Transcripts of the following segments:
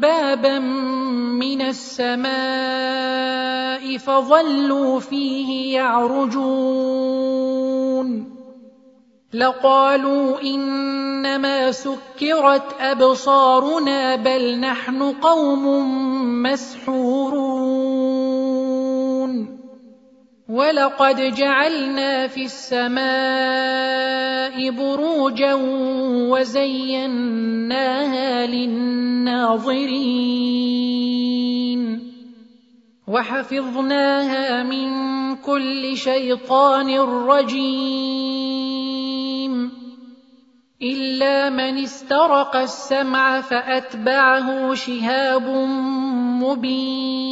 بابا من السماء فظلوا فيه يعرجون. لقالوا إنما سكرت أبصارنا بل نحن قوم مسحورون. ولقد جعلنا في السماء بروجا وزيناها للناظرين. وحفظناها من كل شيطان رجيم. إلا من استرق السمع فأتبعه شهاب مبين.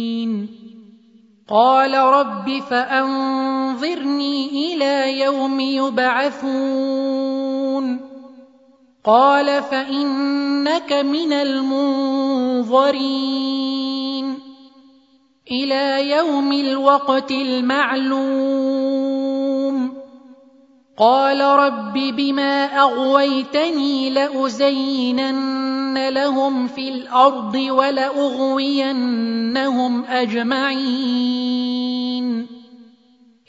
قال رب فأنظرني إلى يوم يبعثون. قال فإنك من المنظرين. إلى يوم الوقت المعلوم. قال رب بما أغويتني لأزينن لهم في الأرض ولأغوينهم أجمعين.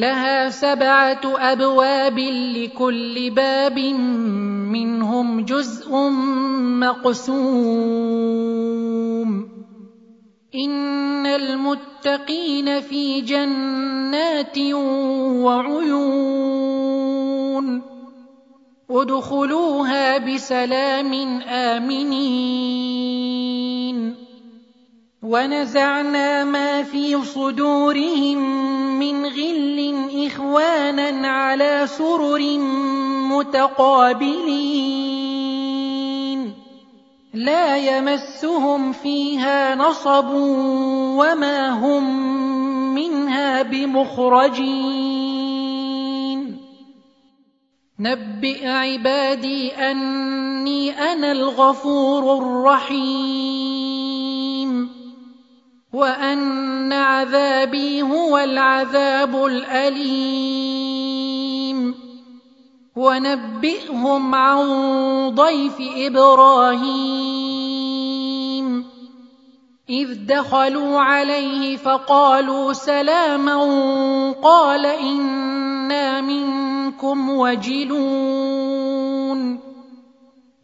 لها سبعة أبواب لكل باب منهم جزء مقسوم. إن المتقين في جنات وعيون. ادخلوها بسلام آمنين. ونزعنا ما في صدورهم من غل إخوانا على سرر متقابلين. لا يمسهم فيها نصب وما هم منها بمخرجين. نبئ عبادي أني أنا الغفور الرحيم. وأن عذابي هو العذاب الأليم. ونبئهم عن ضيف إبراهيم. إذ دخلوا عليه فقالوا سلاما قال إنا منكم وجلون.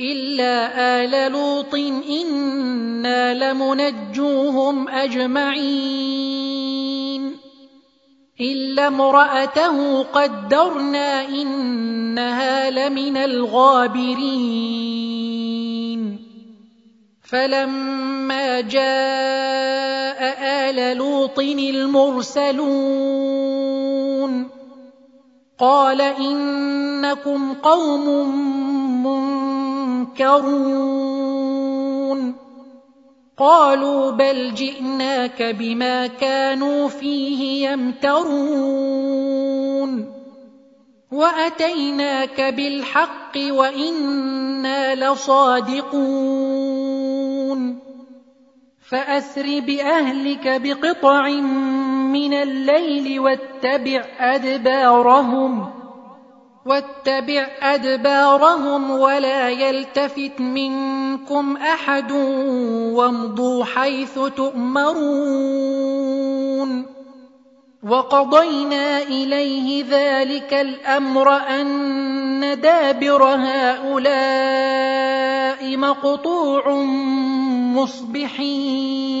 إلا آل لوط إنا لمنجوهم أجمعين. إلا امرأته قدرنا إنها لمن الغابرين. فلما جاء آل لوط المرسلون قال إنكم قوم منكرون قالوا بل جئناك بما كانوا فيه يمترون وأتيناك بالحق وإنا لصادقون فأسر بأهلك بقطع من الليل واتبع أدبارهم واتبع أدبارهم ولا يلتفت منكم أحد وامضوا حيث تؤمرون وقضينا إليه ذلك الأمر أن دابر هؤلاء مقطوع مصبحين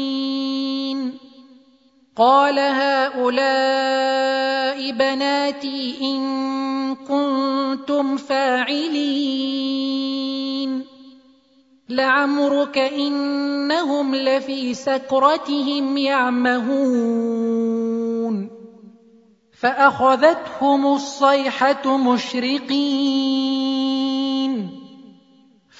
قال هؤلاء بناتي ان كنتم فاعلين لعمرك انهم لفي سكرتهم يعمهون فاخذتهم الصيحه مشرقين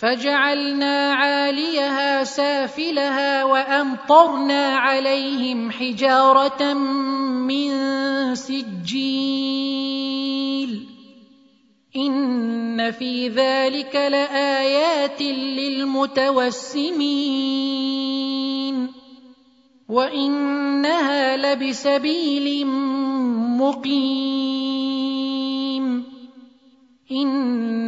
فجعلنا عاليها سافلها وأمطرنا عليهم حجارة من سجيل. إن في ذلك لآيات للمتوسمين. وإنها لبسبيل مقيم.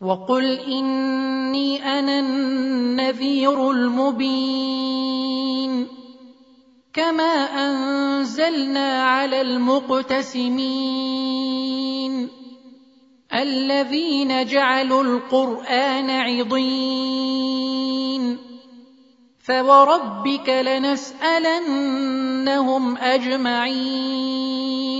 وقل إني أنا النذير المبين. كما أنزلنا على المقتسمين. الذين جعلوا القرآن عضين. فوربك لنسألنهم أجمعين.